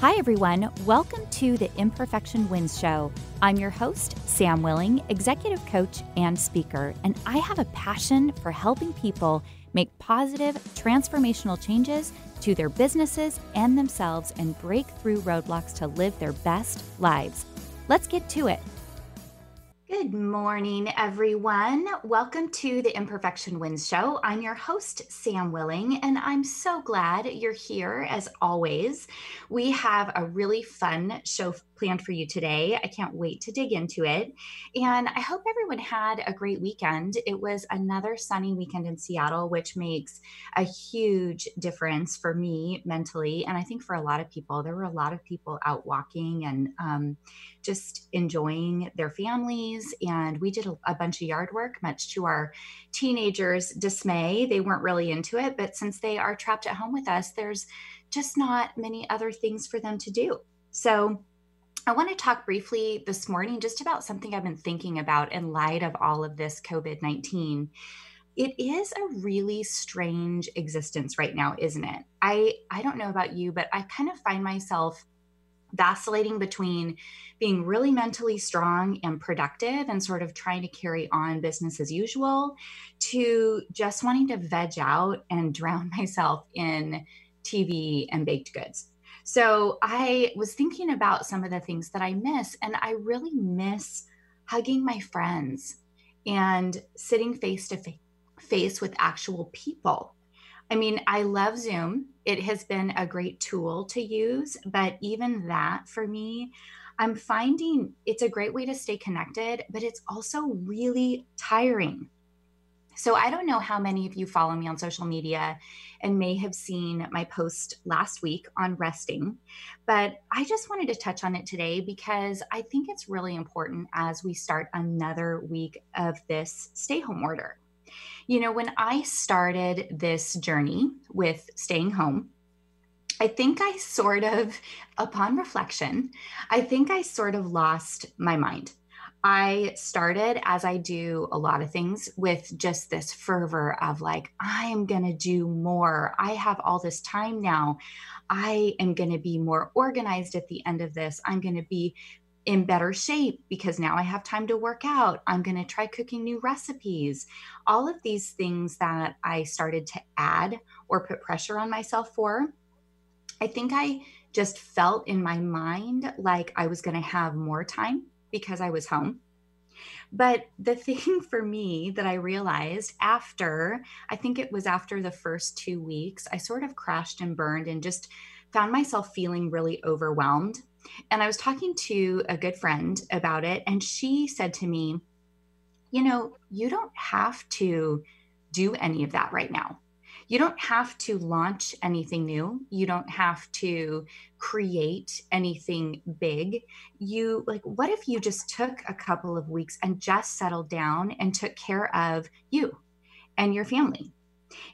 Hi, everyone. Welcome to the Imperfection Wins Show. I'm your host, Sam Willing, executive coach and speaker, and I have a passion for helping people make positive, transformational changes to their businesses and themselves and break through roadblocks to live their best lives. Let's get to it. Good morning, everyone. Welcome to the Imperfection Wins Show. I'm your host, Sam Willing, and I'm so glad you're here as always. We have a really fun show planned for you today. I can't wait to dig into it. And I hope everyone had a great weekend. It was another sunny weekend in Seattle, which makes a huge difference for me mentally. And I think for a lot of people, there were a lot of people out walking and um, just enjoying their families. And we did a, a bunch of yard work, much to our teenagers' dismay. They weren't really into it, but since they are trapped at home with us, there's just not many other things for them to do. So, I want to talk briefly this morning just about something I've been thinking about in light of all of this COVID 19. It is a really strange existence right now, isn't it? I, I don't know about you, but I kind of find myself vacillating between being really mentally strong and productive and sort of trying to carry on business as usual to just wanting to veg out and drown myself in TV and baked goods. So I was thinking about some of the things that I miss, and I really miss hugging my friends and sitting face to face with actual people. I mean, I love Zoom. It has been a great tool to use, but even that for me, I'm finding it's a great way to stay connected, but it's also really tiring. So I don't know how many of you follow me on social media and may have seen my post last week on resting, but I just wanted to touch on it today because I think it's really important as we start another week of this stay home order. You know, when I started this journey with staying home, I think I sort of, upon reflection, I think I sort of lost my mind. I started, as I do a lot of things, with just this fervor of like, I am going to do more. I have all this time now. I am going to be more organized at the end of this. I'm going to be in better shape because now I have time to work out. I'm going to try cooking new recipes. All of these things that I started to add or put pressure on myself for, I think I just felt in my mind like I was going to have more time because I was home. But the thing for me that I realized after, I think it was after the first two weeks, I sort of crashed and burned and just found myself feeling really overwhelmed. And I was talking to a good friend about it, and she said to me, You know, you don't have to do any of that right now you don't have to launch anything new. You don't have to create anything big. You like, what if you just took a couple of weeks and just settled down and took care of you and your family?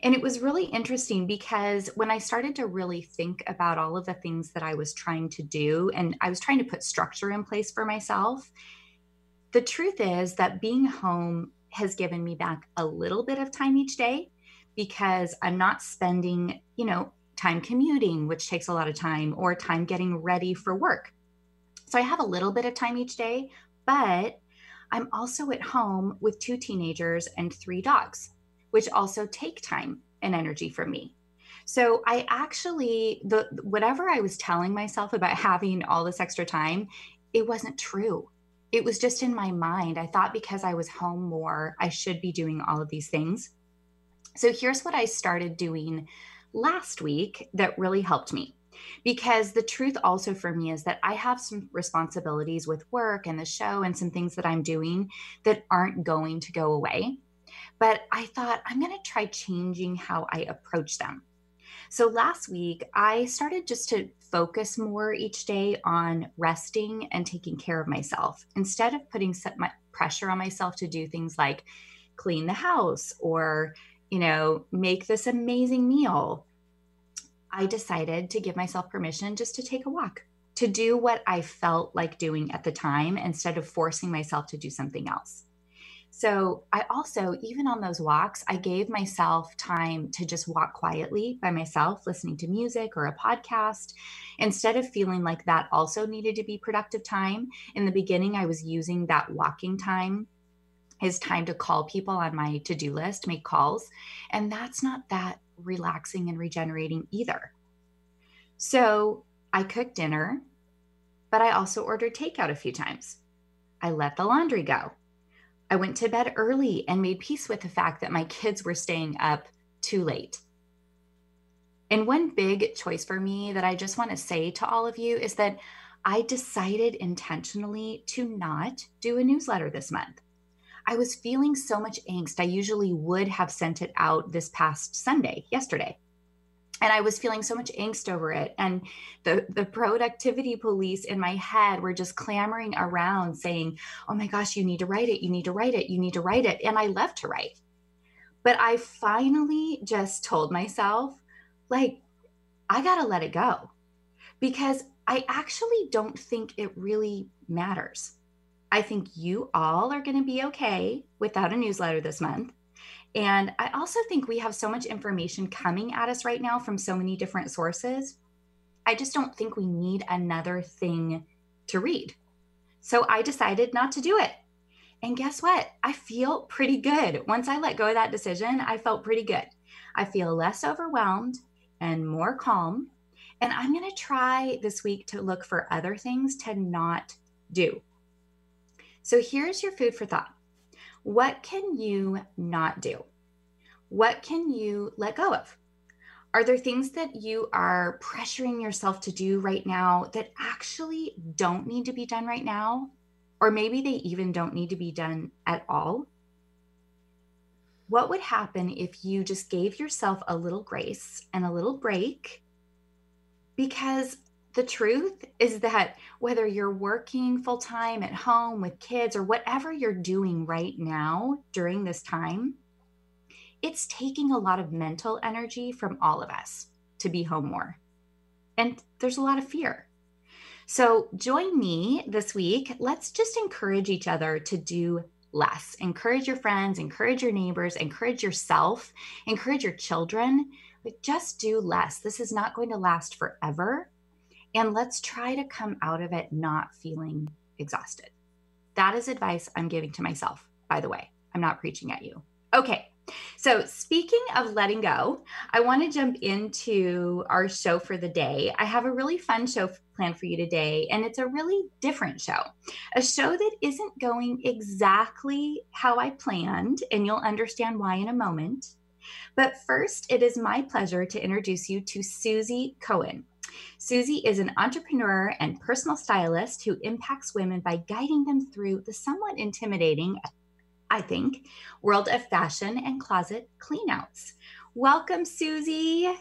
And it was really interesting because when I started to really think about all of the things that I was trying to do, and I was trying to put structure in place for myself, the truth is that being home has given me back a little bit of time each day because I'm not spending, you know, time commuting, which takes a lot of time, or time getting ready for work. So I have a little bit of time each day, but I'm also at home with two teenagers and three dogs, which also take time and energy from me. So I actually the whatever I was telling myself about having all this extra time, it wasn't true. It was just in my mind. I thought because I was home more, I should be doing all of these things. So here's what I started doing last week that really helped me. Because the truth also for me is that I have some responsibilities with work and the show and some things that I'm doing that aren't going to go away. But I thought I'm going to try changing how I approach them. So last week, I started just to focus more each day on resting and taking care of myself instead of putting pressure on myself to do things like clean the house or you know, make this amazing meal. I decided to give myself permission just to take a walk, to do what I felt like doing at the time instead of forcing myself to do something else. So I also, even on those walks, I gave myself time to just walk quietly by myself, listening to music or a podcast, instead of feeling like that also needed to be productive time. In the beginning, I was using that walking time as time to call people on my to do list, make calls. And that's not that relaxing and regenerating either. So I cooked dinner, but I also ordered takeout a few times. I let the laundry go. I went to bed early and made peace with the fact that my kids were staying up too late. And one big choice for me that I just want to say to all of you is that I decided intentionally to not do a newsletter this month. I was feeling so much angst. I usually would have sent it out this past Sunday, yesterday and I was feeling so much angst over it. And the the productivity police in my head were just clamoring around saying, "Oh my gosh, you need to write it. You need to write it. You need to write it." And I love to write. But I finally just told myself, like, I got to let it go. Because I actually don't think it really matters. I think you all are going to be okay without a newsletter this month. And I also think we have so much information coming at us right now from so many different sources. I just don't think we need another thing to read. So I decided not to do it. And guess what? I feel pretty good. Once I let go of that decision, I felt pretty good. I feel less overwhelmed and more calm. And I'm going to try this week to look for other things to not do. So here's your food for thought. What can you not do? What can you let go of? Are there things that you are pressuring yourself to do right now that actually don't need to be done right now? Or maybe they even don't need to be done at all? What would happen if you just gave yourself a little grace and a little break? Because the truth is that whether you're working full time at home with kids or whatever you're doing right now during this time, it's taking a lot of mental energy from all of us to be home more. And there's a lot of fear. So join me this week. Let's just encourage each other to do less. Encourage your friends, encourage your neighbors, encourage yourself, encourage your children. But just do less. This is not going to last forever. And let's try to come out of it not feeling exhausted. That is advice I'm giving to myself, by the way. I'm not preaching at you. Okay. So, speaking of letting go, I want to jump into our show for the day. I have a really fun show planned for you today, and it's a really different show. A show that isn't going exactly how I planned, and you'll understand why in a moment. But first, it is my pleasure to introduce you to Susie Cohen. Susie is an entrepreneur and personal stylist who impacts women by guiding them through the somewhat intimidating, I think, world of fashion and closet cleanouts. Welcome, Susie.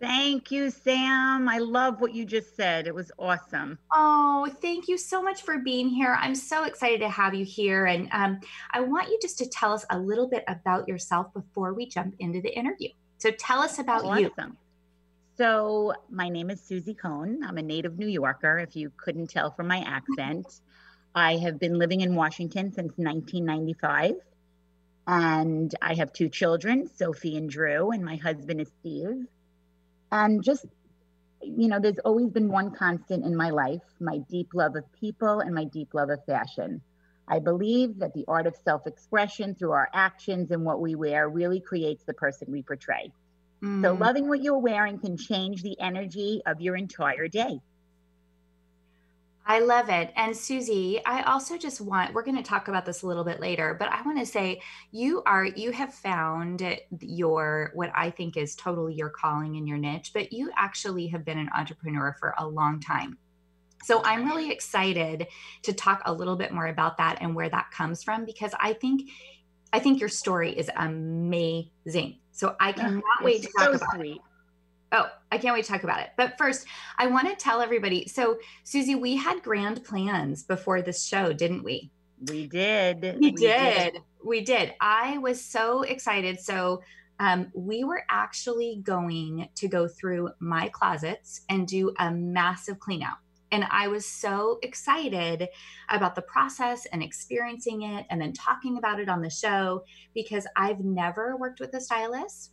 Thank you, Sam. I love what you just said. It was awesome. Oh, thank you so much for being here. I'm so excited to have you here. And um, I want you just to tell us a little bit about yourself before we jump into the interview. So tell us about awesome. you. So, my name is Susie Cohen. I'm a native New Yorker, if you couldn't tell from my accent. I have been living in Washington since 1995. And I have two children, Sophie and Drew, and my husband is Steve. And just, you know, there's always been one constant in my life my deep love of people and my deep love of fashion. I believe that the art of self expression through our actions and what we wear really creates the person we portray. Mm. So, loving what you're wearing can change the energy of your entire day. I love it. And Susie, I also just want, we're going to talk about this a little bit later, but I want to say you are, you have found your, what I think is totally your calling and your niche, but you actually have been an entrepreneur for a long time. So I'm really excited to talk a little bit more about that and where that comes from because I think I think your story is amazing. So I cannot wait to talk so about sweet. it. Oh, I can't wait to talk about it. But first, I want to tell everybody. So, Susie, we had grand plans before this show, didn't we? We did. We, we did. did. We did. I was so excited. So, um, we were actually going to go through my closets and do a massive clean out. And I was so excited about the process and experiencing it and then talking about it on the show because I've never worked with a stylist.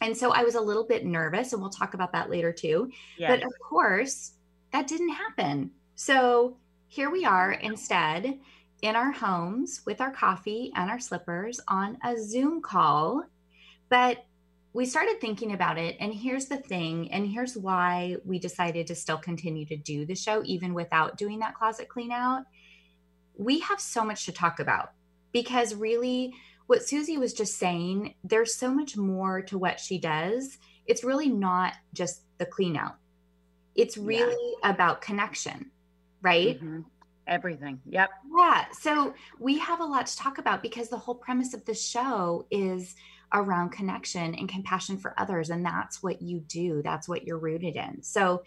And so I was a little bit nervous, and we'll talk about that later too. Yes. But of course, that didn't happen. So here we are instead in our homes with our coffee and our slippers on a Zoom call. But we started thinking about it. And here's the thing, and here's why we decided to still continue to do the show, even without doing that closet clean out. We have so much to talk about because really, what Susie was just saying, there's so much more to what she does. It's really not just the clean out, it's really yeah. about connection, right? Mm-hmm. Everything. Yep. Yeah. So we have a lot to talk about because the whole premise of the show is around connection and compassion for others. And that's what you do, that's what you're rooted in. So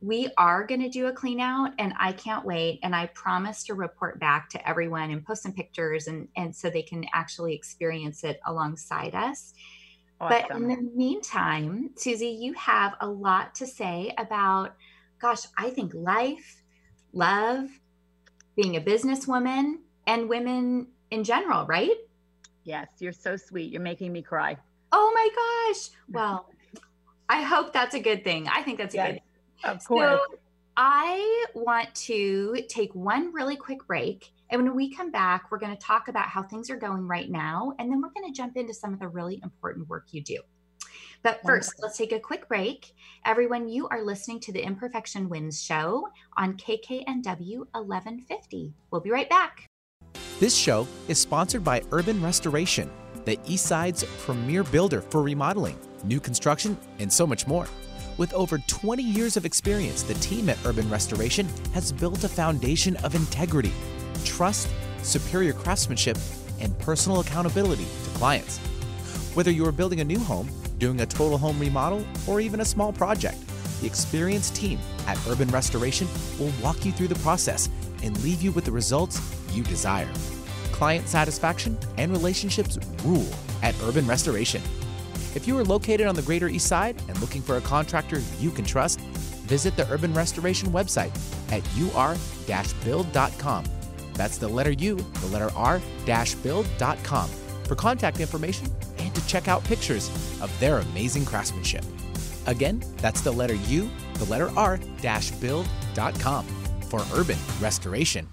we are going to do a clean out and I can't wait. And I promise to report back to everyone and post some pictures and, and so they can actually experience it alongside us. Awesome. But in the meantime, Susie, you have a lot to say about, gosh, I think life, love, being a businesswoman, and women in general, right? Yes, you're so sweet. You're making me cry. Oh my gosh. Well, I hope that's a good thing. I think that's a yes, good thing. Of course. So I want to take one really quick break. And when we come back, we're going to talk about how things are going right now. And then we're going to jump into some of the really important work you do. But first, let's take a quick break. Everyone, you are listening to the Imperfection Wins show on KKNW 1150. We'll be right back. This show is sponsored by Urban Restoration, the Eastside's premier builder for remodeling, new construction, and so much more. With over 20 years of experience, the team at Urban Restoration has built a foundation of integrity, trust, superior craftsmanship, and personal accountability to clients. Whether you are building a new home, doing a total home remodel, or even a small project, the experienced team at Urban Restoration will walk you through the process and leave you with the results you desire. Client satisfaction and relationships rule at Urban Restoration. If you are located on the Greater East Side and looking for a contractor you can trust, visit the Urban Restoration website at ur-build.com. That's the letter U, the letter R-build.com for contact information and to check out pictures of their amazing craftsmanship. Again, that's the letter U, the letter R-build.com for urban restoration.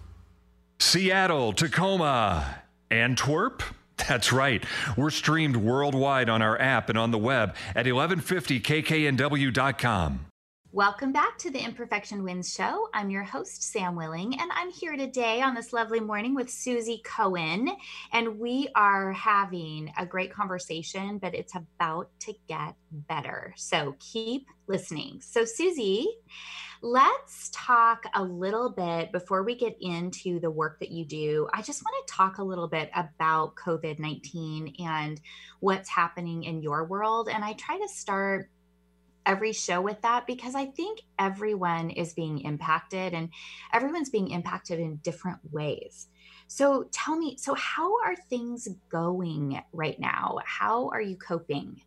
Seattle, Tacoma, Antwerp. That's right. We're streamed worldwide on our app and on the web at 1150kknw.com. Welcome back to the Imperfection Wins Show. I'm your host, Sam Willing, and I'm here today on this lovely morning with Susie Cohen. And we are having a great conversation, but it's about to get better. So keep listening. So, Susie, let's talk a little bit before we get into the work that you do. I just want to talk a little bit about COVID 19 and what's happening in your world. And I try to start every show with that because I think everyone is being impacted and everyone's being impacted in different ways. So tell me, so how are things going right now? How are you coping?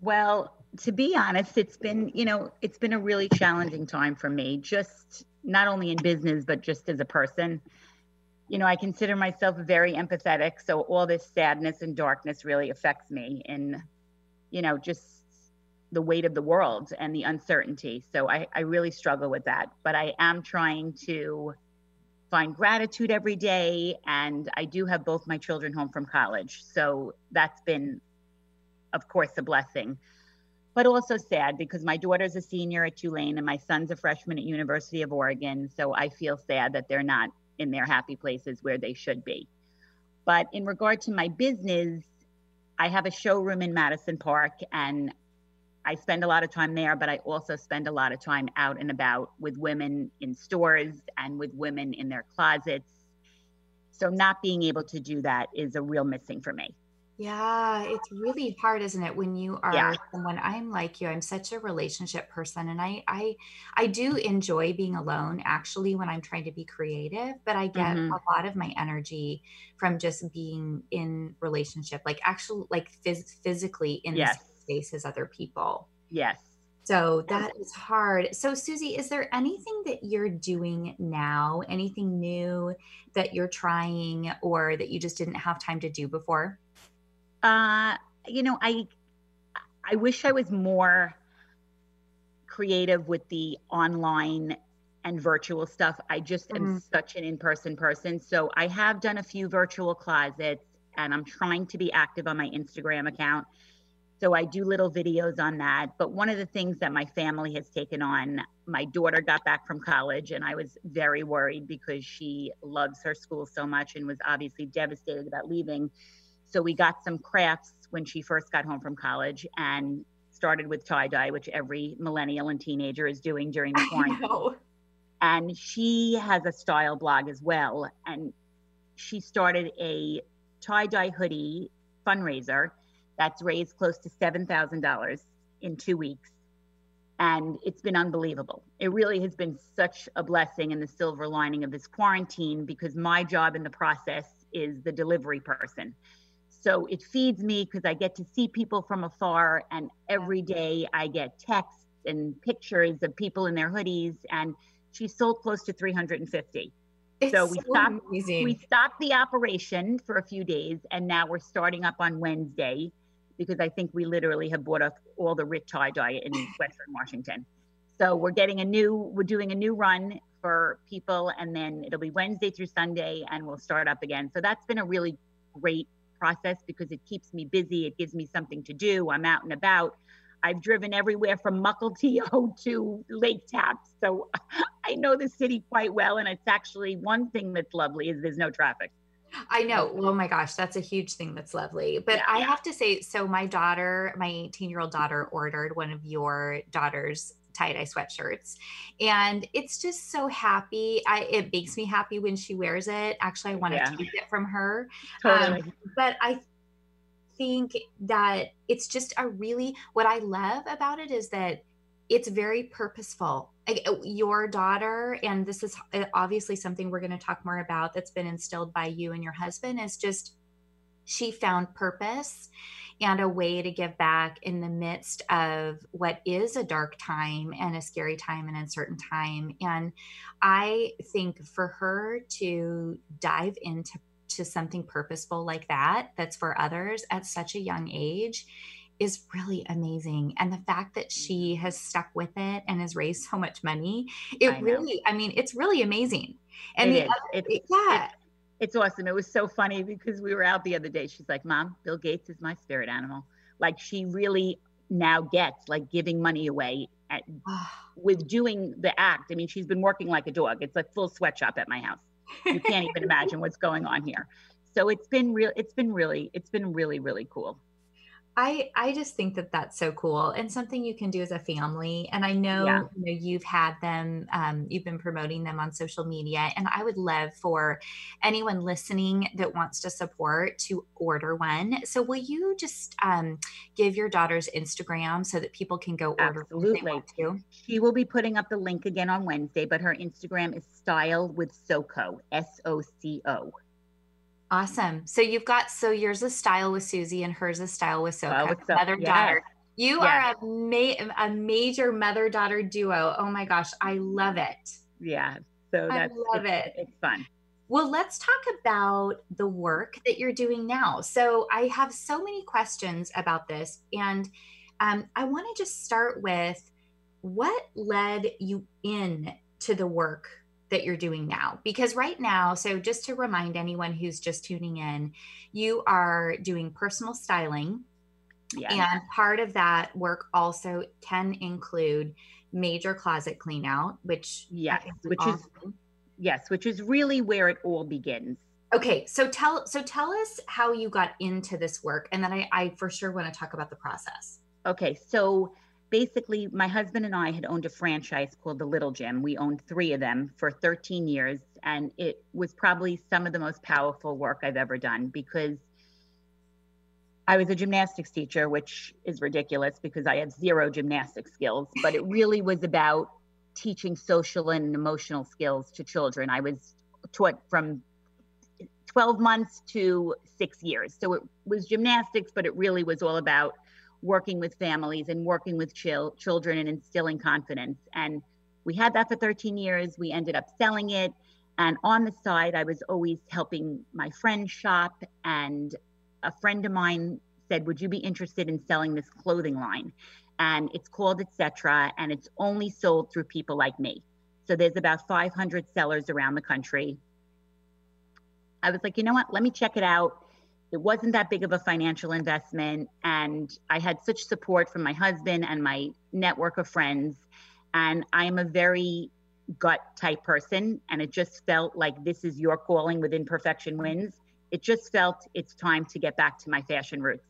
Well, to be honest, it's been, you know, it's been a really challenging time for me, just not only in business, but just as a person. You know, I consider myself very empathetic. So all this sadness and darkness really affects me and, you know, just the weight of the world and the uncertainty. So I, I really struggle with that. But I am trying to find gratitude every day. And I do have both my children home from college. So that's been, of course, a blessing. But also sad because my daughter's a senior at Tulane and my son's a freshman at University of Oregon. So I feel sad that they're not in their happy places where they should be. But in regard to my business, I have a showroom in Madison Park and I spend a lot of time there, but I also spend a lot of time out and about with women in stores and with women in their closets. So not being able to do that is a real missing for me. Yeah, it's really hard, isn't it? When you are yeah. someone I'm like you, I'm such a relationship person and I I I do enjoy being alone actually when I'm trying to be creative, but I get mm-hmm. a lot of my energy from just being in relationship, like actually like phys- physically in yes space as other people. Yes. So that is hard. So, Susie, is there anything that you're doing now, anything new that you're trying or that you just didn't have time to do before? Uh, you know, I I wish I was more creative with the online and virtual stuff. I just mm-hmm. am such an in-person person. So I have done a few virtual closets and I'm trying to be active on my Instagram account. So I do little videos on that. But one of the things that my family has taken on, my daughter got back from college and I was very worried because she loves her school so much and was obviously devastated about leaving. So we got some crafts when she first got home from college and started with tie dye, which every millennial and teenager is doing during the quarantine. And she has a style blog as well. And she started a tie dye hoodie fundraiser that's raised close to $7,000 in two weeks. And it's been unbelievable. It really has been such a blessing and the silver lining of this quarantine because my job in the process is the delivery person. So it feeds me because I get to see people from afar, and every day I get texts and pictures of people in their hoodies. And she sold close to 350. It's so we so stopped. Amazing. We stopped the operation for a few days, and now we're starting up on Wednesday because I think we literally have bought up all the RIT tie dye in Western Washington. So we're getting a new, we're doing a new run for people, and then it'll be Wednesday through Sunday, and we'll start up again. So that's been a really great process because it keeps me busy. It gives me something to do. I'm out and about. I've driven everywhere from Mukilteo to Lake Tapps. So I know the city quite well. And it's actually one thing that's lovely is there's no traffic. I know. Oh my gosh, that's a huge thing that's lovely. But yeah, I have to say, so my daughter, my 18 year old daughter, ordered one of your daughter's tie dye sweatshirts. And it's just so happy. I, it makes me happy when she wears it. Actually, I want yeah. to take it from her. Totally. Um, but I think that it's just a really, what I love about it is that it's very purposeful uh, your daughter and this is uh, obviously something we're going to talk more about that's been instilled by you and your husband is just she found purpose and a way to give back in the midst of what is a dark time and a scary time and uncertain time and i think for her to dive into to something purposeful like that that's for others at such a young age is really amazing. And the fact that she has stuck with it and has raised so much money, it I really, I mean, it's really amazing. And it the, other, it, yeah. It, it's awesome. It was so funny because we were out the other day. She's like, Mom, Bill Gates is my spirit animal. Like she really now gets like giving money away at, with doing the act. I mean, she's been working like a dog. It's a full sweatshop at my house. You can't even imagine what's going on here. So it's been real. It's been really, it's been really, really cool. I I just think that that's so cool and something you can do as a family. And I know, yeah. you know you've had them, um, you've been promoting them on social media, and I would love for anyone listening that wants to support to order one. So will you just um, give your daughter's Instagram so that people can go order? Absolutely. Too? She will be putting up the link again on Wednesday, but her Instagram is Style with Soco, S O C O. Awesome. So you've got so yours is style with Susie and hers is style with Soco, mother yes. daughter. You yes. are a ma- a major mother daughter duo. Oh my gosh, I love it. Yeah. So that's I love it's, it. It's fun. Well, let's talk about the work that you're doing now. So I have so many questions about this, and um, I want to just start with what led you in to the work that you're doing now because right now so just to remind anyone who's just tuning in you are doing personal styling yes. and part of that work also can include major closet clean out which yes which awesome. is yes which is really where it all begins okay so tell so tell us how you got into this work and then i, I for sure want to talk about the process okay so basically my husband and I had owned a franchise called the Little Gym. We owned three of them for 13 years, and it was probably some of the most powerful work I've ever done because I was a gymnastics teacher, which is ridiculous because I had zero gymnastic skills, but it really was about teaching social and emotional skills to children. I was taught from 12 months to six years. So it was gymnastics, but it really was all about working with families and working with chil- children and instilling confidence. And we had that for 13 years. We ended up selling it. And on the side, I was always helping my friends shop. And a friend of mine said, Would you be interested in selling this clothing line? And it's called Etc. And it's only sold through people like me. So there's about 500 sellers around the country. I was like, you know what? Let me check it out. It wasn't that big of a financial investment. And I had such support from my husband and my network of friends. And I am a very gut type person. And it just felt like this is your calling within Perfection Wins. It just felt it's time to get back to my fashion roots.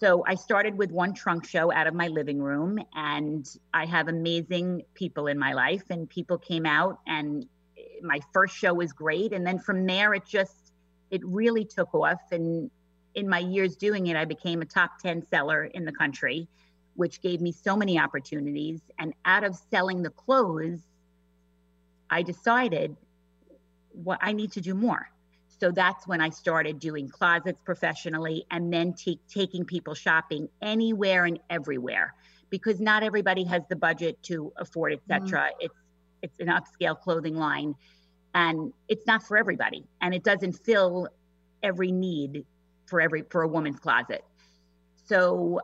So I started with one trunk show out of my living room, and I have amazing people in my life, and people came out, and my first show was great, and then from there it just it really took off, and in my years doing it, I became a top ten seller in the country, which gave me so many opportunities. And out of selling the clothes, I decided what I need to do more. So that's when I started doing closets professionally and then t- taking people shopping anywhere and everywhere because not everybody has the budget to afford, etc. Mm. It's it's an upscale clothing line and it's not for everybody and it doesn't fill every need for every for a woman's closet. So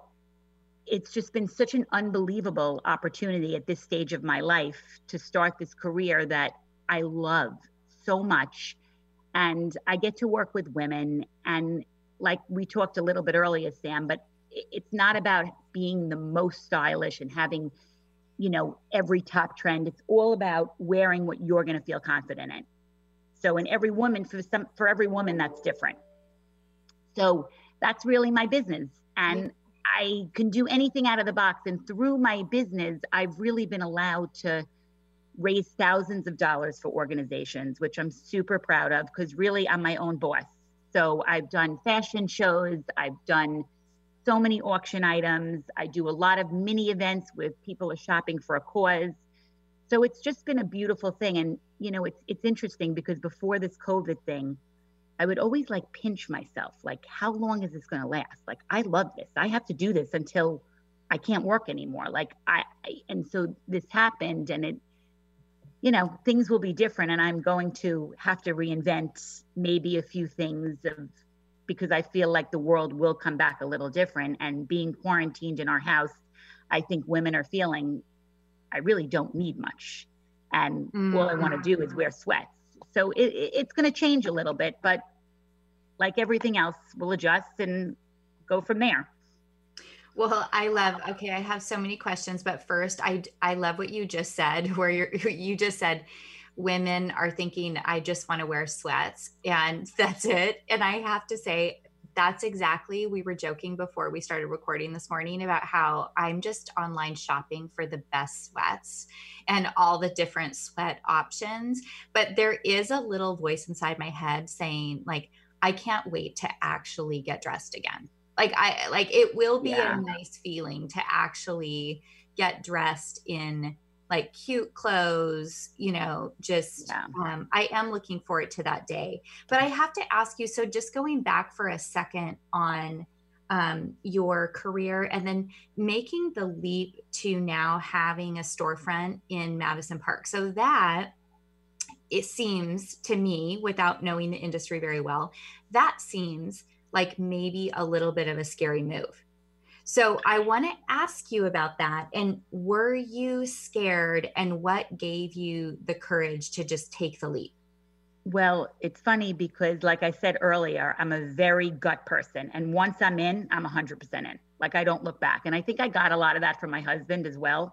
it's just been such an unbelievable opportunity at this stage of my life to start this career that I love so much and I get to work with women. And like we talked a little bit earlier, Sam, but it's not about being the most stylish and having, you know, every top trend. It's all about wearing what you're going to feel confident in. So, in every woman, for some, for every woman, that's different. So that's really my business, and I can do anything out of the box. And through my business, I've really been allowed to raise thousands of dollars for organizations, which I'm super proud of because really I'm my own boss. So I've done fashion shows, I've done so many auction items, I do a lot of mini events with people are shopping for a cause. So it's just been a beautiful thing. And you know, it's it's interesting because before this COVID thing, I would always like pinch myself, like, how long is this gonna last? Like, I love this. I have to do this until I can't work anymore. Like I, I and so this happened and it you know, things will be different and I'm going to have to reinvent maybe a few things of because I feel like the world will come back a little different and being quarantined in our house, I think women are feeling I really don't need much. And mm-hmm. all I want to do is wear sweats. So it, it's going to change a little bit, but like everything else, we'll adjust and go from there. Well, I love. Okay, I have so many questions, but first, I I love what you just said, where you you just said women are thinking I just want to wear sweats and that's it. And I have to say that's exactly we were joking before we started recording this morning about how I'm just online shopping for the best sweats and all the different sweat options, but there is a little voice inside my head saying like I can't wait to actually get dressed again like i like it will be yeah. a nice feeling to actually get dressed in like cute clothes you know just yeah. um, i am looking forward to that day but i have to ask you so just going back for a second on um, your career and then making the leap to now having a storefront in madison park so that it seems to me without knowing the industry very well that seems like maybe a little bit of a scary move. So I want to ask you about that. And were you scared? And what gave you the courage to just take the leap? Well, it's funny because, like I said earlier, I'm a very gut person. And once I'm in, I'm 100% in. Like I don't look back. And I think I got a lot of that from my husband as well.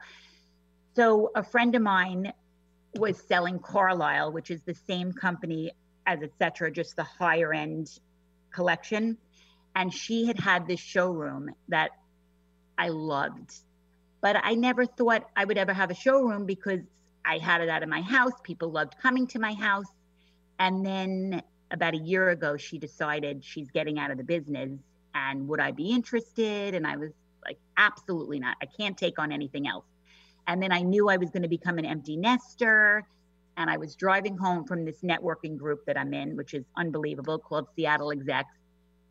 So a friend of mine was selling Carlisle, which is the same company as Etc., just the higher end collection. And she had had this showroom that I loved. But I never thought I would ever have a showroom because I had it out of my house. People loved coming to my house. And then about a year ago, she decided she's getting out of the business and would I be interested? And I was like, absolutely not. I can't take on anything else. And then I knew I was going to become an empty nester and I was driving home from this networking group that I'm in, which is unbelievable, called Seattle Execs.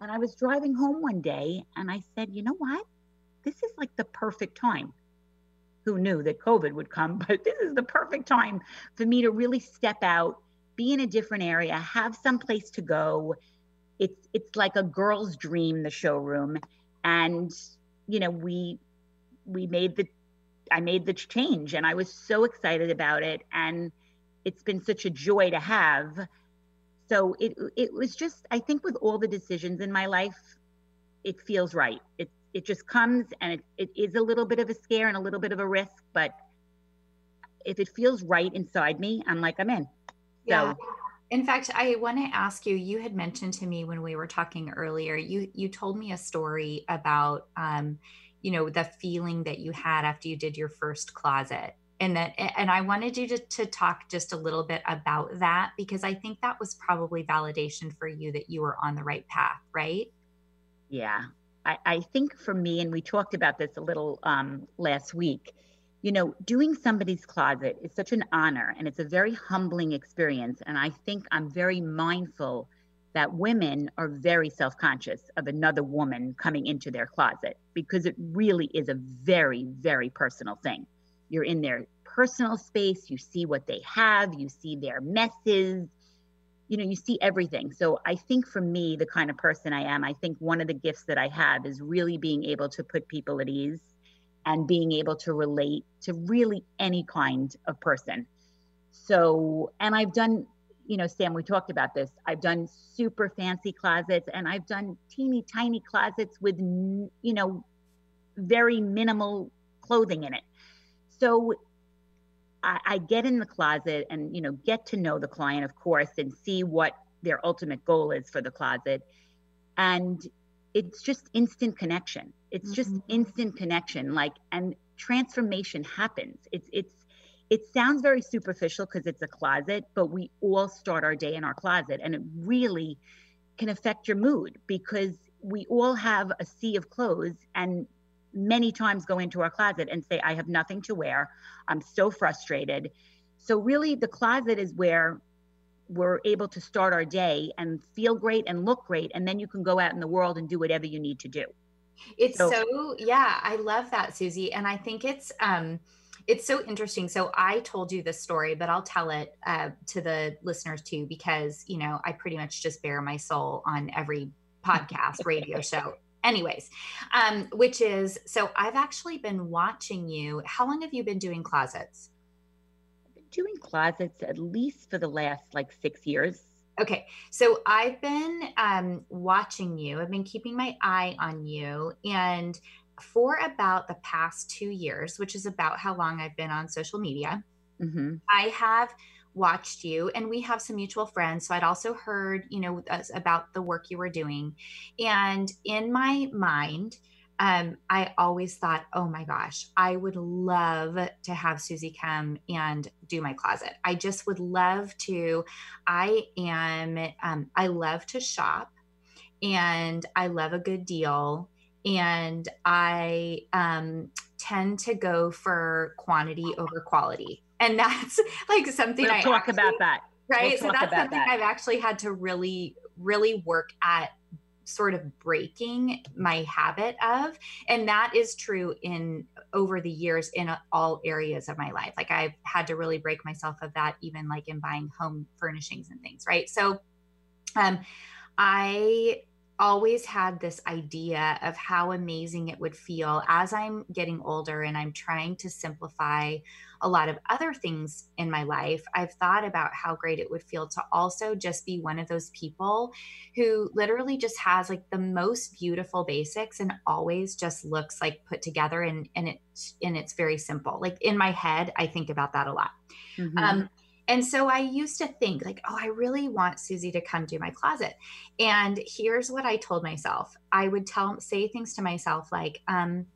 And I was driving home one day and I said, you know what? This is like the perfect time. Who knew that COVID would come? But this is the perfect time for me to really step out, be in a different area, have some place to go. It's it's like a girl's dream, the showroom. And, you know, we we made the I made the change and I was so excited about it. And it's been such a joy to have. So it it was just I think with all the decisions in my life, it feels right. It it just comes and it, it is a little bit of a scare and a little bit of a risk, but if it feels right inside me, I'm like, I'm in. Yeah. So, in fact, I want to ask you. You had mentioned to me when we were talking earlier. You you told me a story about, um, you know, the feeling that you had after you did your first closet, and that and i wanted you to, to talk just a little bit about that because i think that was probably validation for you that you were on the right path right yeah i, I think for me and we talked about this a little um, last week you know doing somebody's closet is such an honor and it's a very humbling experience. And i think i'm very mindful that women are very self-conscious of another woman coming into their closet because it really is a very very personal thing. You're in their personal space, you see what they have, you see their messes, you know, you see everything. So I think for me, the kind of person I am, I think one of the gifts that I have is really being able to put people at ease and being able to relate to really any kind of person. So, and I've done, you know, Sam, we talked about this. I've done super fancy closets and I've done teeny tiny closets with, you know, very minimal clothing in it. So I, I get in the closet and, you know, get to know the client, of course, and see what their ultimate goal is for the closet. And it's just instant connection. It's mm-hmm. just instant connection. Like, and transformation happens. It's, it's, it sounds very superficial because it's a closet, but we all start our day in our closet and it really can affect your mood because we all have a sea of clothes and many times go into our closet and say, I have nothing to wear. I'm so frustrated. So, really, the closet is where we're able to start our day and feel great and look great. And then you can go out in the world and do whatever you need to do. It's so, so yeah, I love that, Susie. And I think it's, um, it's so interesting. So I told you this story, but I'll tell it uh, to the listeners too, because you know I pretty much just bare my soul on every podcast, radio show anyways um which is so i've actually been watching you. How long have you been doing closets? I've been doing closets at least for the last like six years. Okay so i've been um watching you. I've been keeping my eye on you. And for about the past two years which is about how long i've been on social media mm-hmm. i have watched you and we have some mutual friends so i'd also heard you know about the work you were doing and in my mind um, I always thought, oh my gosh, I would love to have Susie come and do my closet. I just would love to. I am, um, I love to shop and I love a good deal. And I um, tend to go for quantity over quality and that's like something we'll I talk actually, about that right? We'll so that's something that. I've actually had to really really work at sort of breaking my habit of and that is true in over the years in all areas of my life. Like i've had to really break myself of that even like in buying home furnishings and things right? So um i always had this idea of how amazing it would feel as I'm getting older and I'm trying to simplify a lot of other things in my life. I've thought about how great it would feel to also just be one of those people who literally just has like the most beautiful basics and always just looks like put together and and it's and it's very simple. Like in my head, I think about that a lot. Mm-hmm. Um, and so I used to think, like, oh, I really want Susie to come do my closet. And here's what I told myself I would tell, say things to myself like, um,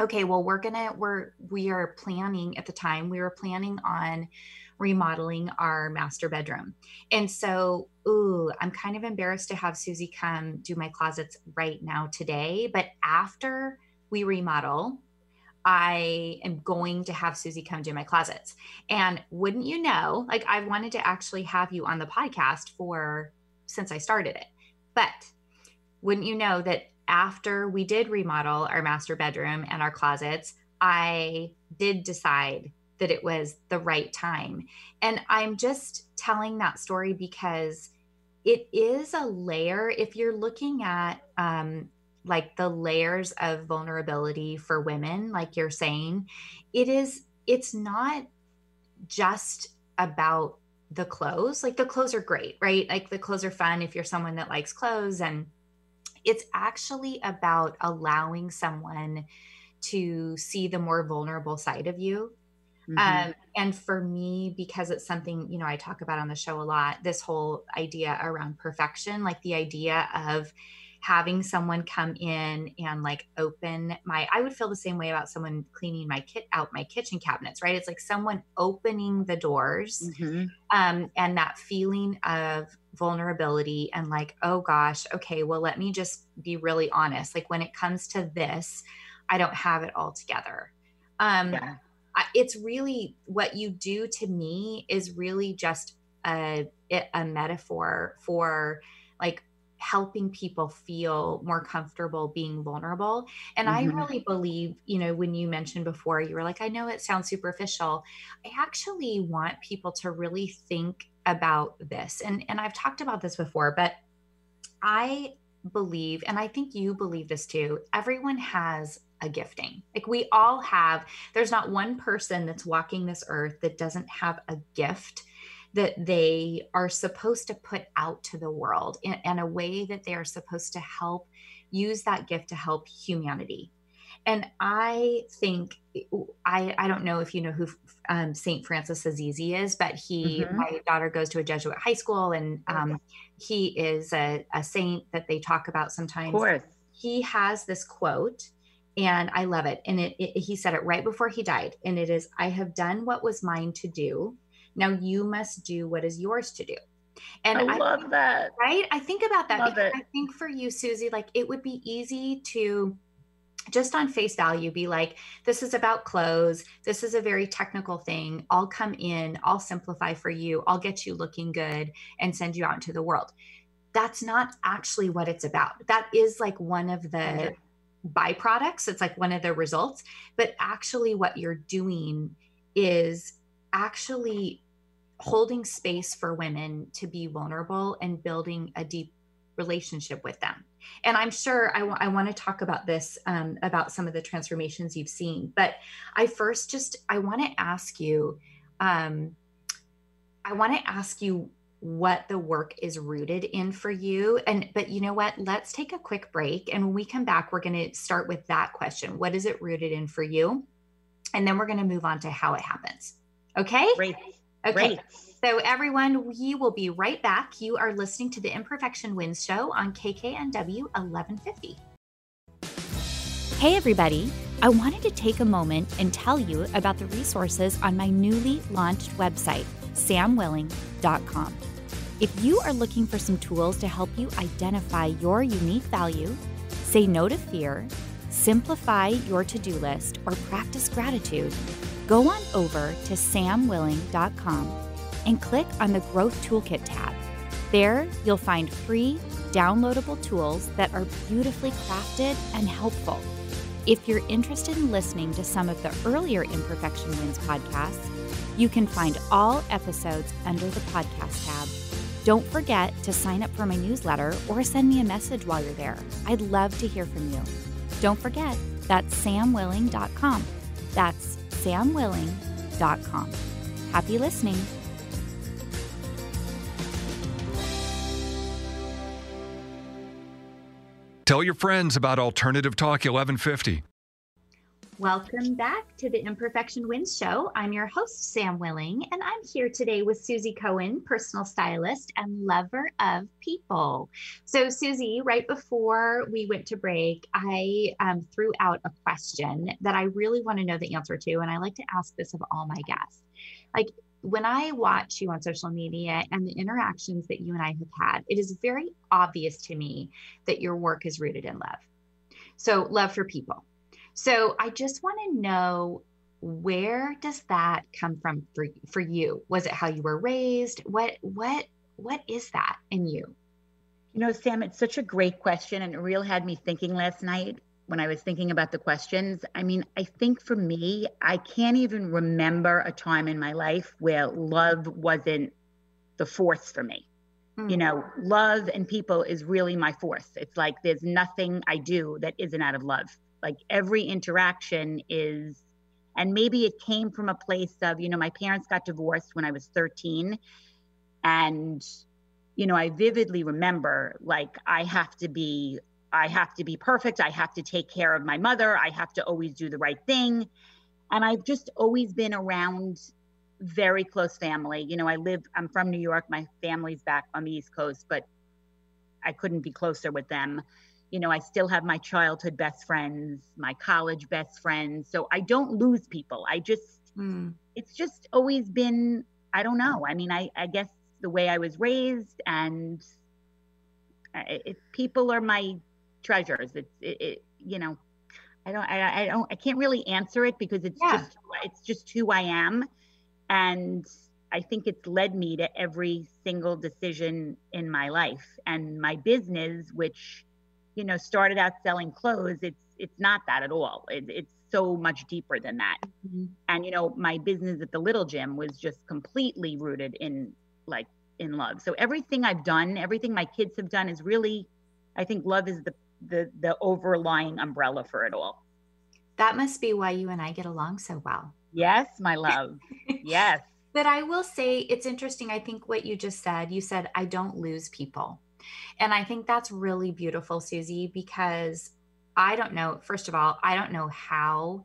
okay, well, we're gonna, we're, we are planning at the time, we were planning on remodeling our master bedroom. And so, ooh, I'm kind of embarrassed to have Susie come do my closets right now today. But after we remodel, I am going to have Susie come do my closets. And wouldn't you know, like I've wanted to actually have you on the podcast for since I started it. But wouldn't you know that after we did remodel our master bedroom and our closets, I did decide that it was the right time. And I'm just telling that story because it is a layer. If you're looking at um, like the layers of vulnerability for women, like you're saying, it is, it's not just about the clothes. Like the clothes are great, right? Like the clothes are fun if you're someone that likes clothes. And it's actually about allowing someone to see the more vulnerable side of you. Mm-hmm. Um, and for me, because it's something, you know, I talk about on the show a lot, this whole idea around perfection, like the idea of, having someone come in and like open my i would feel the same way about someone cleaning my kit out my kitchen cabinets right it's like someone opening the doors mm-hmm. um, and that feeling of vulnerability and like oh gosh okay well let me just be really honest like when it comes to this i don't have it all together um yeah. I, it's really what you do to me is really just a a metaphor for like helping people feel more comfortable being vulnerable. And mm-hmm. I really believe, you know, when you mentioned before, you were like, I know it sounds superficial. I actually want people to really think about this. And and I've talked about this before, but I believe and I think you believe this too. Everyone has a gifting. Like we all have there's not one person that's walking this earth that doesn't have a gift that they are supposed to put out to the world in, in a way that they are supposed to help use that gift to help humanity and i think i i don't know if you know who um, saint francis assisi is but he mm-hmm. my daughter goes to a jesuit high school and um, he is a, a, saint that they talk about sometimes of course. he has this quote and i love it and it, it he said it right before he died and it is i have done what was mine to do now you must do what is yours to do. And I, I love think, that. Right? I think about that. I think for you, Susie, like it would be easy to just on face value be like this is about clothes. This is a very technical thing. I'll come in i'll simplify for you. I'll get you looking good and send you out into the world. That's not actually what it's about. That is like one of the byproducts. It's like one of the results. But actually what you're doing is actually holding space for women to be vulnerable and building a deep relationship with them. And I'm sure I, w- I want to talk about this, um, about some of the transformations you've seen. But I first just, I want to ask you, um, I want to ask you what the work is rooted in for you. And, but you know what? Let's take a quick break. And when we come back, we're going to start with that question What is it rooted in for you? And then we're going to move on to how it happens. Okay? Great. Okay. Great. So, everyone, we will be right back. You are listening to the Imperfection Wins Show on KKNW 1150. Hey, everybody. I wanted to take a moment and tell you about the resources on my newly launched website, samwilling.com. If you are looking for some tools to help you identify your unique value, say no to fear, simplify your to do list, or practice gratitude, Go on over to samwilling.com and click on the Growth Toolkit tab. There, you'll find free, downloadable tools that are beautifully crafted and helpful. If you're interested in listening to some of the earlier Imperfection Wins podcasts, you can find all episodes under the podcast tab. Don't forget to sign up for my newsletter or send me a message while you're there. I'd love to hear from you. Don't forget, that's samwilling.com. That's samwilling.com. Happy listening. Tell your friends about Alternative Talk 1150. Welcome back to the Imperfection Wins Show. I'm your host, Sam Willing, and I'm here today with Susie Cohen, personal stylist and lover of people. So, Susie, right before we went to break, I um, threw out a question that I really want to know the answer to, and I like to ask this of all my guests. Like, when I watch you on social media and the interactions that you and I have had, it is very obvious to me that your work is rooted in love. So, love for people so I just want to know where does that come from for for you? Was it how you were raised? What what what is that in you? You know, Sam, it's such a great question, and it really had me thinking last night when I was thinking about the questions. I mean, I think for me, I can't even remember a time in my life where love wasn't the force for me. Mm. You know, love and people is really my force. It's like there's nothing I do that isn't out of love. Like every interaction is, and maybe it came from a place of, you know, my parents got divorced when I was 13. And, you know, I vividly remember like I have to be I have to be perfect. I have to take care of my mother. I have to always do the right thing. And I've just always been around very close family. You know, I live, I'm from New York. My family's back on the East Coast, but I couldn't be closer with them. You know, I still have my childhood best friends, my college best friends. So I don't lose people. I just, mm. it's just always been, I don't know. I mean, I, I guess the way I was raised and it, people are my treasures. It's it, it you know, I don't I, I, don't I can't really answer it because it's yeah. just it's just who I am, and I think it's led me to every single decision in my life and my business, which you know started out selling clothes. It's it's not that at all. It, it's so much deeper than that. Mm-hmm. And you know, my business at the Little Gym was just completely rooted in like in love. So everything I've done, everything my kids have done is really I think love is the the the overlying umbrella for it all. That must be why you and I get along so well. Yes, my love. yes. But I will say it's interesting. I think what you just said, you said, I don't lose people. And I think that's really beautiful, Susie, because I don't know, first of all, I don't know how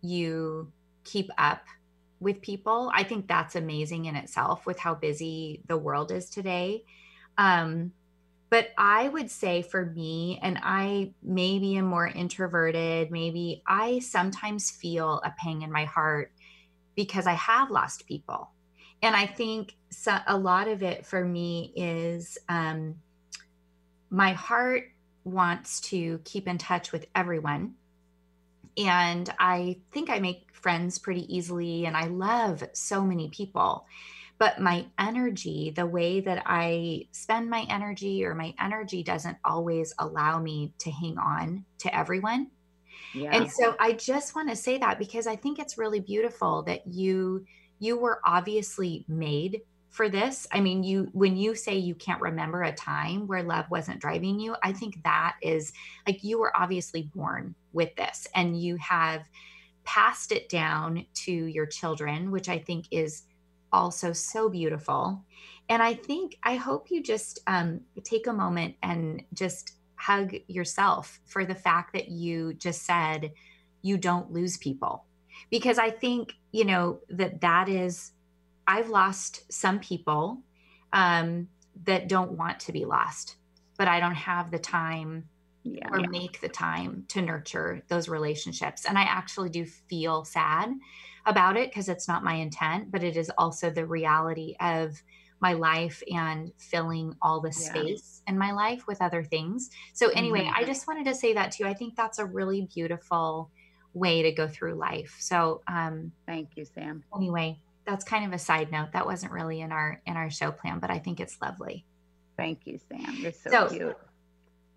you keep up with people. I think that's amazing in itself with how busy the world is today. Um, but I would say for me, and I maybe am more introverted, maybe I sometimes feel a pang in my heart because I have lost people. And I think so, a lot of it for me is um, my heart wants to keep in touch with everyone. And I think I make friends pretty easily, and I love so many people but my energy, the way that I spend my energy or my energy doesn't always allow me to hang on to everyone. Yeah. And so I just want to say that because I think it's really beautiful that you you were obviously made for this. I mean, you when you say you can't remember a time where love wasn't driving you, I think that is like you were obviously born with this and you have passed it down to your children, which I think is also so beautiful. And I think, I hope you just um, take a moment and just hug yourself for the fact that you just said you don't lose people. Because I think, you know, that that is, I've lost some people um, that don't want to be lost, but I don't have the time yeah, or yeah. make the time to nurture those relationships. And I actually do feel sad about it because it's not my intent, but it is also the reality of my life and filling all the space yeah. in my life with other things. So, anyway, mm-hmm. I just wanted to say that too. I think that's a really beautiful way to go through life. So, um, thank you, Sam. Anyway, that's kind of a side note. That wasn't really in our in our show plan, but I think it's lovely. Thank you, Sam. You're so, so cute.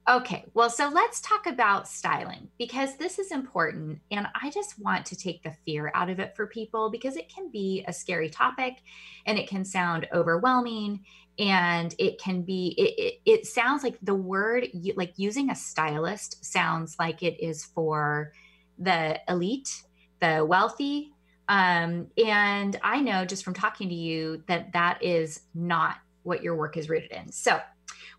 Okay, well, so let's talk about styling because this is important. And I just want to take the fear out of it for people because it can be a scary topic and it can sound overwhelming. And it can be, it, it, it sounds like the word, like using a stylist sounds like it is for the elite, the wealthy. Um, and I know just from talking to you that that is not what your work is rooted in. So,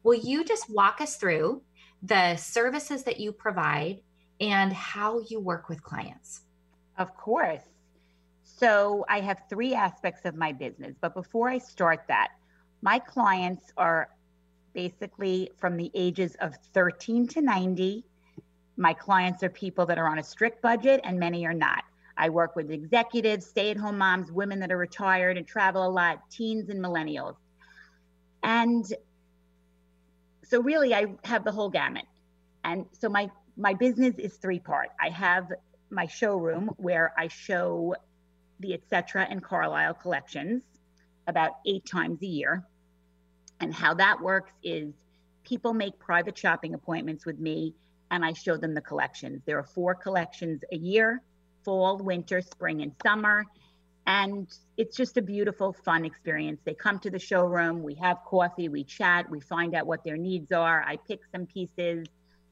will you just walk us through? The services that you provide and how you work with clients. Of course. So I have three aspects of my business. But before I start that, my clients are basically from the ages of 13 to 90. My clients are people that are on a strict budget, and many are not. I work with executives, stay at home moms, women that are retired and travel a lot, teens and millennials. And so really I have the whole gamut. And so my my business is three part. I have my showroom where I show the Etc. and Carlisle collections about eight times a year. And how that works is people make private shopping appointments with me and I show them the collections. There are four collections a year fall, winter, spring, and summer. And it's just a beautiful, fun experience. They come to the showroom, we have coffee, we chat, we find out what their needs are. I pick some pieces.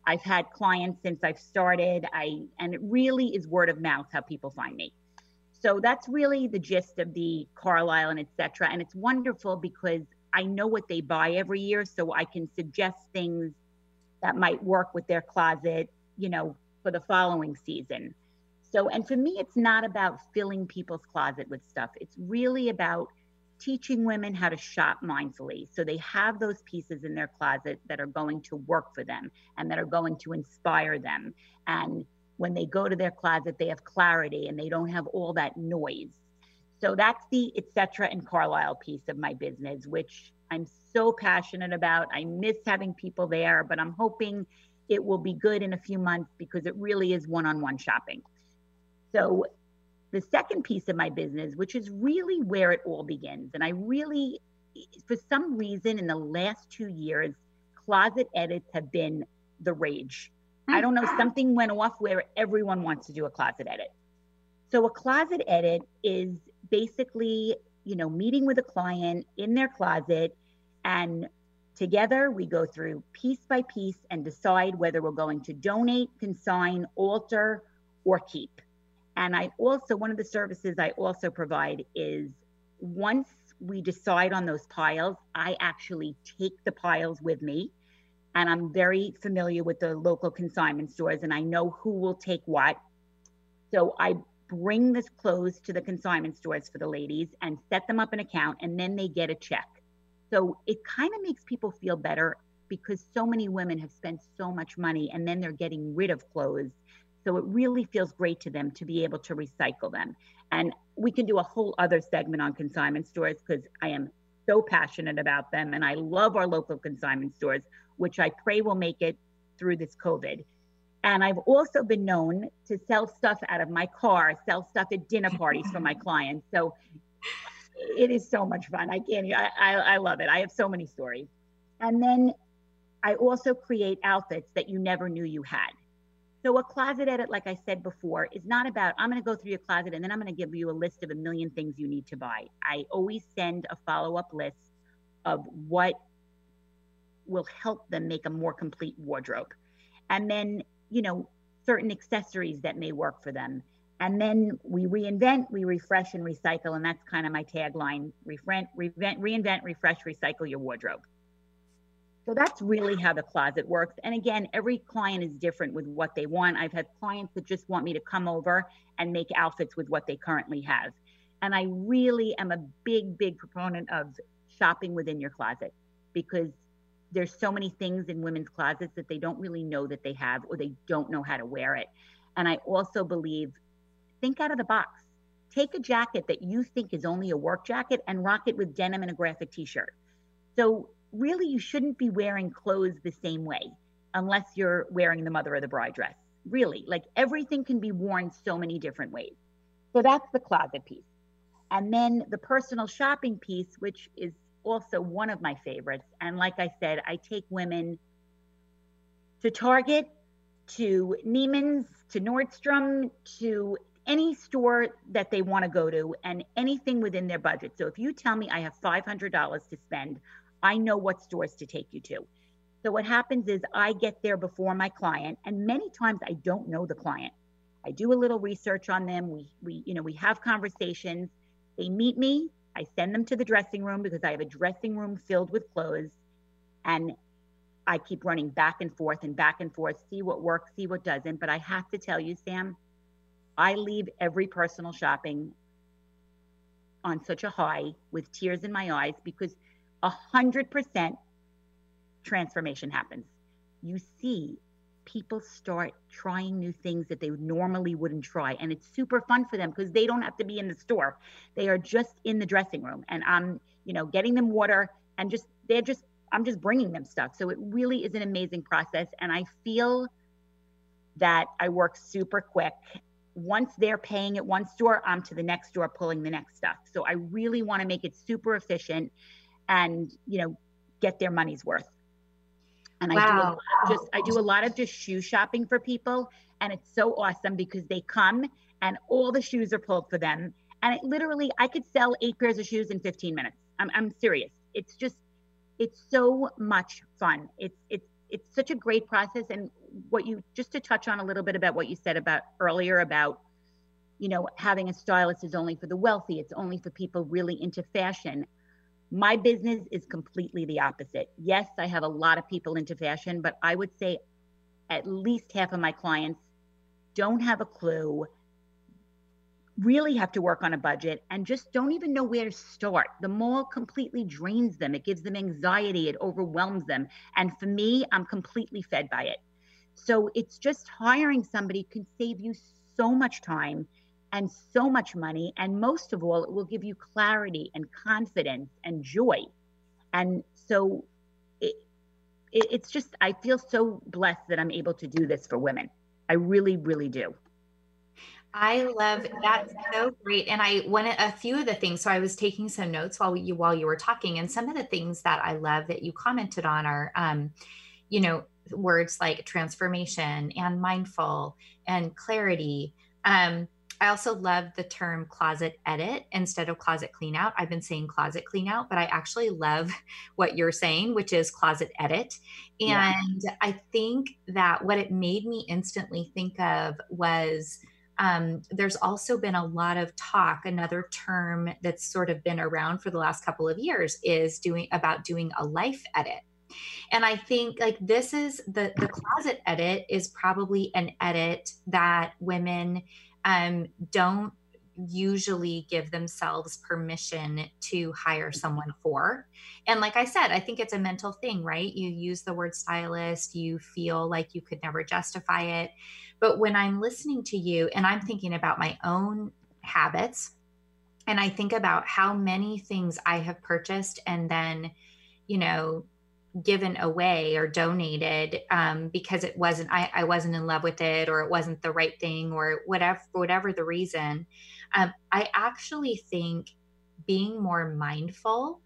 I've had clients since I've started. I and it really is word of mouth how people find me. So that's really the gist of the Carlisle and etc. And it's wonderful because I know what they buy every year, so I can suggest things that might work with their closet, you know, for the following season. So, and for me, it's not about filling people's closet with stuff. It's really about teaching women how to shop mindfully. So they have those pieces in their closet that are going to work for them and that are going to inspire them. And when they go to their closet, they have clarity and they don't have all that noise. So that's the etc. and Carlisle piece of my business, which I'm so passionate about. I miss having people there, but I'm hoping it will be good in a few months because it really is one on one shopping. So the second piece of my business, which is really where it all begins, and I really, for some reason, in the last two years, closet edits have been the rage. I don't know, something went off where everyone wants to do a closet edit. So a closet edit is basically, you know, meeting with a client in their closet and together we go through piece by piece and decide whether we're going to donate, consign, alter, or keep. And I also, one of the services I also provide is once we decide on those piles, I actually take the piles with me. And I'm very familiar with the local consignment stores and I know who will take what. So I bring this clothes to the consignment stores for the ladies and set them up an account and then they get a check. So it kind of makes people feel better because so many women have spent so much money and then they're getting rid of clothes so it really feels great to them to be able to recycle them. And we can do a whole other segment on consignment stores because I am so passionate about them and I love our local consignment stores, which I pray will make it through this COVID. And I've also been known to sell stuff out of my car, sell stuff at dinner parties for my clients. So it is so much fun. I can't, I, I, I love it. I have so many stories. And then I also create outfits that you never knew you had. So a closet edit, like I said before, is not about I'm going to go through your closet and then I'm going to give you a list of a million things you need to buy. I always send a follow-up list of what will help them make a more complete wardrobe. And then, you know, certain accessories that may work for them. And then we reinvent, we refresh and recycle. And that's kind of my tagline reinvent, reinvent, refresh, recycle your wardrobe. So that's really how the closet works. And again, every client is different with what they want. I've had clients that just want me to come over and make outfits with what they currently have. And I really am a big, big proponent of shopping within your closet because there's so many things in women's closets that they don't really know that they have or they don't know how to wear it. And I also believe think out of the box. Take a jacket that you think is only a work jacket and rock it with denim and a graphic t-shirt. So really you shouldn't be wearing clothes the same way unless you're wearing the mother of the bride dress. Really, like everything can be worn so many different ways. So that's the closet piece. And then the personal shopping piece, which is also one of my favorites. And like I said, I take women to Target, to Neiman's, to Nordstrom, to any store that they want to go to and anything within their budget. So if you tell me I have $500 to spend I know what stores to take you to. So what happens is I get there before my client, and many times I don't know the client. I do a little research on them. We we you know we have conversations. They meet me. I send them to the dressing room because I have a dressing room filled with clothes, and I keep running back and forth and back and forth, see what works, see what doesn't. But I have to tell you, Sam, I leave every personal shopping on such a high with tears in my eyes because 100% transformation happens. You see people start trying new things that they normally wouldn't try. And it's super fun for them because they don't have to be in the store. They are just in the dressing room. And I'm, you know, getting them water and just, they're just, I'm just bringing them stuff. So it really is an amazing process. And I feel that I work super quick. Once they're paying at one store, I'm to the next store pulling the next stuff. So I really want to make it super efficient and you know get their money's worth And I wow. do just I do a lot of just shoe shopping for people and it's so awesome because they come and all the shoes are pulled for them. And it literally I could sell eight pairs of shoes in 15 minutes. I'm I'm serious. It's just it's so much fun. It's it's it's such a great process and what you just to touch on a little bit about what you said about earlier about you know having a stylist is only for the wealthy it's only for people really into fashion my business is completely the opposite yes i have a lot of people into fashion but i would say at least half of my clients don't have a clue really have to work on a budget and just don't even know where to start. The mall completely drains them. It gives them anxiety. It overwhelms them. And for me, I'm completely fed by it. So it's just hiring somebody can save you so much time and so much money. And most of all, it will give you clarity and confidence and joy. And so it, it, it's just, I feel so blessed that I'm able to do this for women. I really, really do. I love that's so great. And I one a few of the things. So I was taking some notes while you while you were talking, and some of the things that I love that you commented on are, um, you know, words like transformation and mindful and clarity. Um, I also love the term closet edit instead of closet clean out. I've been saying closet clean out, but I actually love what you're saying, which is closet edit. And yeah. I think that what it made me instantly think of was um, there's also been a lot of talk another term that's sort of been around for the last couple of years is doing about doing a life edit and i think like this is the the closet edit is probably an edit that women um, don't usually give themselves permission to hire someone for. And like I said, I think it's a mental thing, right? You use the word stylist, you feel like you could never justify it. But when I'm listening to you and I'm thinking about my own habits, and I think about how many things I have purchased and then, you know, given away or donated um, because it wasn't I, I wasn't in love with it or it wasn't the right thing or whatever whatever the reason um, i actually think being more mindful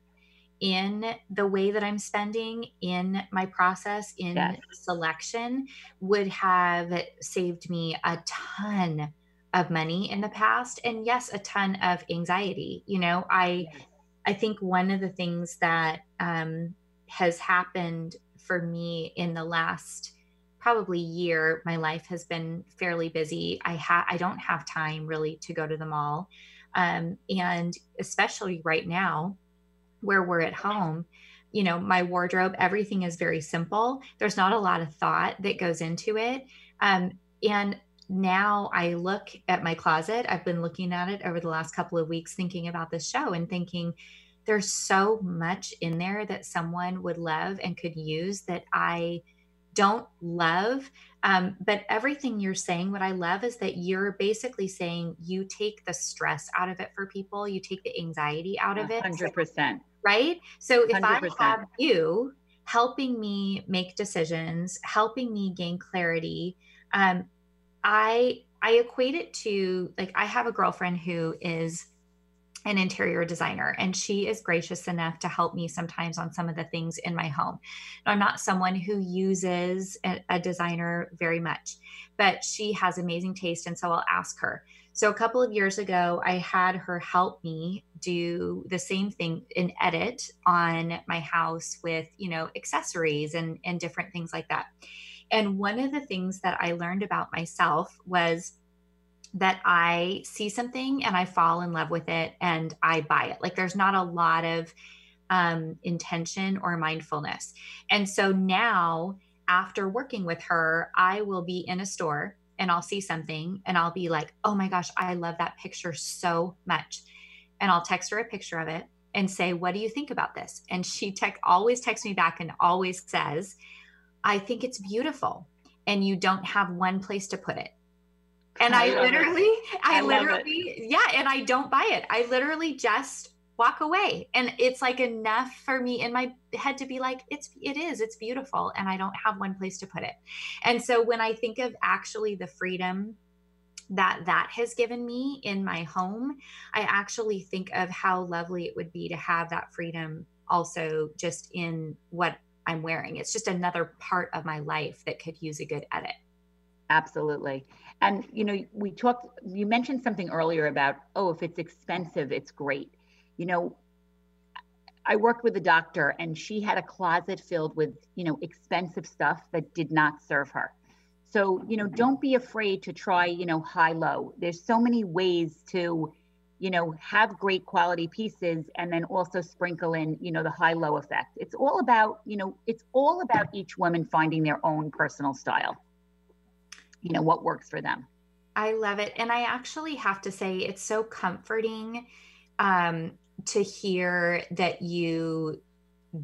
in the way that i'm spending in my process in yes. selection would have saved me a ton of money in the past and yes a ton of anxiety you know i yes. i think one of the things that um, has happened for me in the last probably year my life has been fairly busy. I ha- i don't have time really to go to the mall. Um, and especially right now where we're at home you know my wardrobe everything is very simple. There's not a lot of thought that goes into it. Um, and now i look at my closet. I've been looking at it over the last couple of weeks thinking about this show and thinking there's so much in there that someone would love and could use that I don't love. Um, but everything you're saying, what I love is that you're basically saying you take the stress out of it for people, you take the anxiety out of it. 100%. Right? So if 100%. I have you helping me make decisions, helping me gain clarity, um, I I equate it to like I have a girlfriend who is an interior designer and she is gracious enough to help me sometimes on some of the things in my home. Now, I'm not someone who uses a, a, designer very much, but she has amazing taste and so I'll ask her. So a couple of years ago, I had her help me do the same thing in edit on my house with, you know, accessories and and different things like that. And one of the things that I learned about myself was that I see something and I fall in love with it and I buy it. Like there's not a lot of um, intention or mindfulness. And so now, after working with her, I will be in a store and I'll see something and I'll be like, oh my gosh, I love that picture so much. And I'll text her a picture of it and say, what do you think about this? And she tech always texts me back and always says, I think it's beautiful. And you don't have one place to put it and I, I literally, it. I, I literally, yeah, and I don't buy it. I literally just walk away. And it's like enough for me in my head to be like, it's, it is, it's beautiful. And I don't have one place to put it. And so when I think of actually the freedom that that has given me in my home, I actually think of how lovely it would be to have that freedom also just in what I'm wearing. It's just another part of my life that could use a good edit. Absolutely. And you know, we talked you mentioned something earlier about, oh, if it's expensive, it's great. You know, I worked with a doctor and she had a closet filled with, you know, expensive stuff that did not serve her. So, you know, don't be afraid to try, you know, high low. There's so many ways to, you know, have great quality pieces and then also sprinkle in, you know, the high low effect. It's all about, you know, it's all about each woman finding their own personal style. You know, what works for them. I love it. And I actually have to say it's so comforting um to hear that you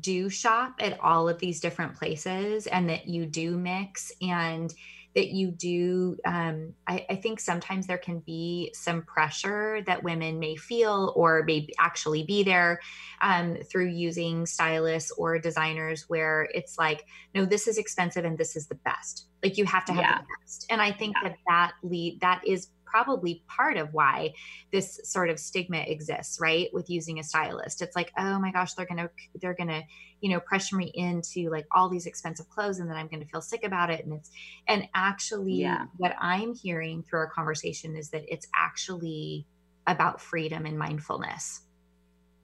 do shop at all of these different places and that you do mix and that you do um, I, I, think sometimes there can be some pressure that women may feel or may actually be there um, through using stylists or designers where it's like no this is expensive and this is the best like you have to have yeah. the best and i think yeah. that that lead that is probably part of why this sort of stigma exists right with using a stylist. It's like oh my gosh they're gonna they're gonna you know pressure me into like all these expensive clothes and then i'm gonna feel sick about it. And it's and actually yeah. what i'm hearing through our conversation is that it's actually about freedom and mindfulness.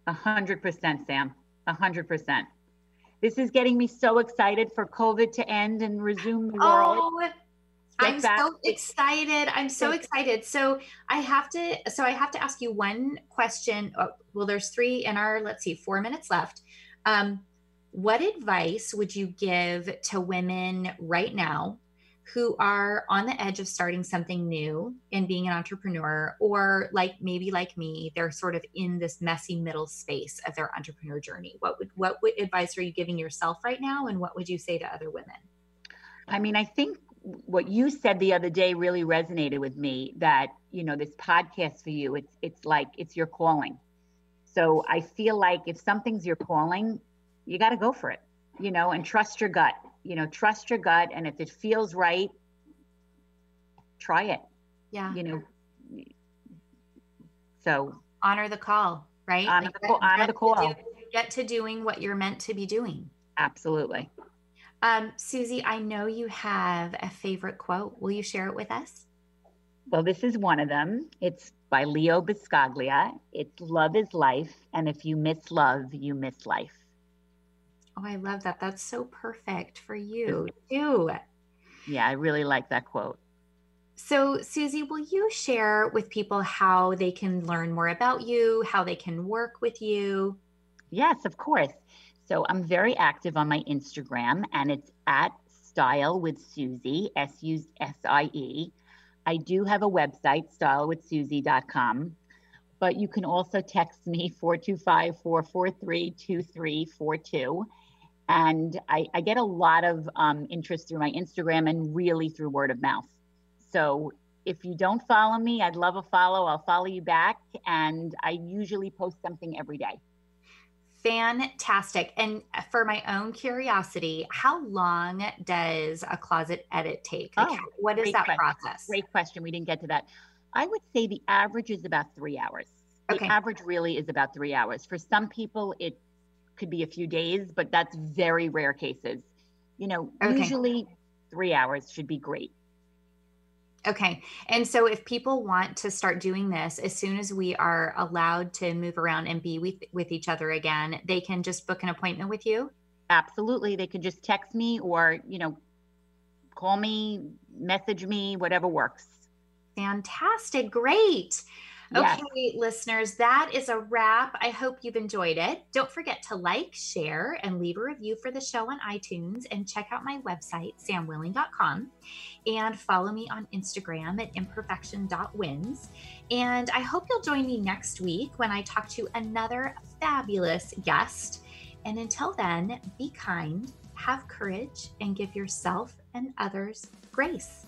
A hundred percent sam. A hundred percent. This is getting me so excited for covid to end and resume the world. Oh, I'm so excited. I'm so excited. So I have to so I have to ask you one question. Oh, well, there's three in our let's see, four minutes left. Um, what advice would you give to women right now who are on the edge of starting something new and being an entrepreneur, or like maybe like me, they're sort of in this messy middle space of their entrepreneur journey? What would what would advice are you giving yourself right now, and what would you say to other women? I mean, I think what you said the other day really resonated with me that you know this podcast for you it's it's like it's your calling. So i feel like if something's your calling you got to go for it you know and trust your gut you know trust your gut and if it feels right try it yeah. you know. So. Honor the call right? Honor, like, the, get, honor the call do, get to doing what you're meant to be doing. Absolutely um, Susie, I know you have a favorite quote. Will you share it with us? Well, this is one of them. It's by Leo Buscaglia. It's love is life. And if you miss love, you miss life. Oh, I love that. That's so perfect for you too. Yeah, I really like that quote. So, Susie, will you share with people how they can learn more about you, how they can work with you? Yes, of course. So I'm very active on my Instagram and it's at style with Susie, S U S I E. I do have a website, stylewithsusie.com, but you can also text me 425 443 2342. And I, I, get a lot of um, interest through my Instagram and really through word of mouth. So if you don't follow me, I'd love a follow. I'll follow you back. And I usually post something every day. Fantastic. And for my own curiosity, how long does a closet edit take? Like, oh, what is that question. process? Great question. We didn't get to that. I would say the average is about three hours. The okay. average really is about three hours. For some people, it could be a few days, but that's very rare cases. You know, okay. usually three hours should be great. Okay. And so if people want to start doing this as soon as we are allowed to move around and be with, with each other again, they can just book an appointment with you? Absolutely. They could just text me or, you know, call me, message me, whatever works. Fantastic. Great. Okay, yes. listeners, that is a wrap. I hope you've enjoyed it. Don't forget to like, share, and leave a review for the show on iTunes and check out my website, samwilling.com, and follow me on Instagram at imperfection.wins. And I hope you'll join me next week when I talk to another fabulous guest. And until then, be kind, have courage, and give yourself and others grace.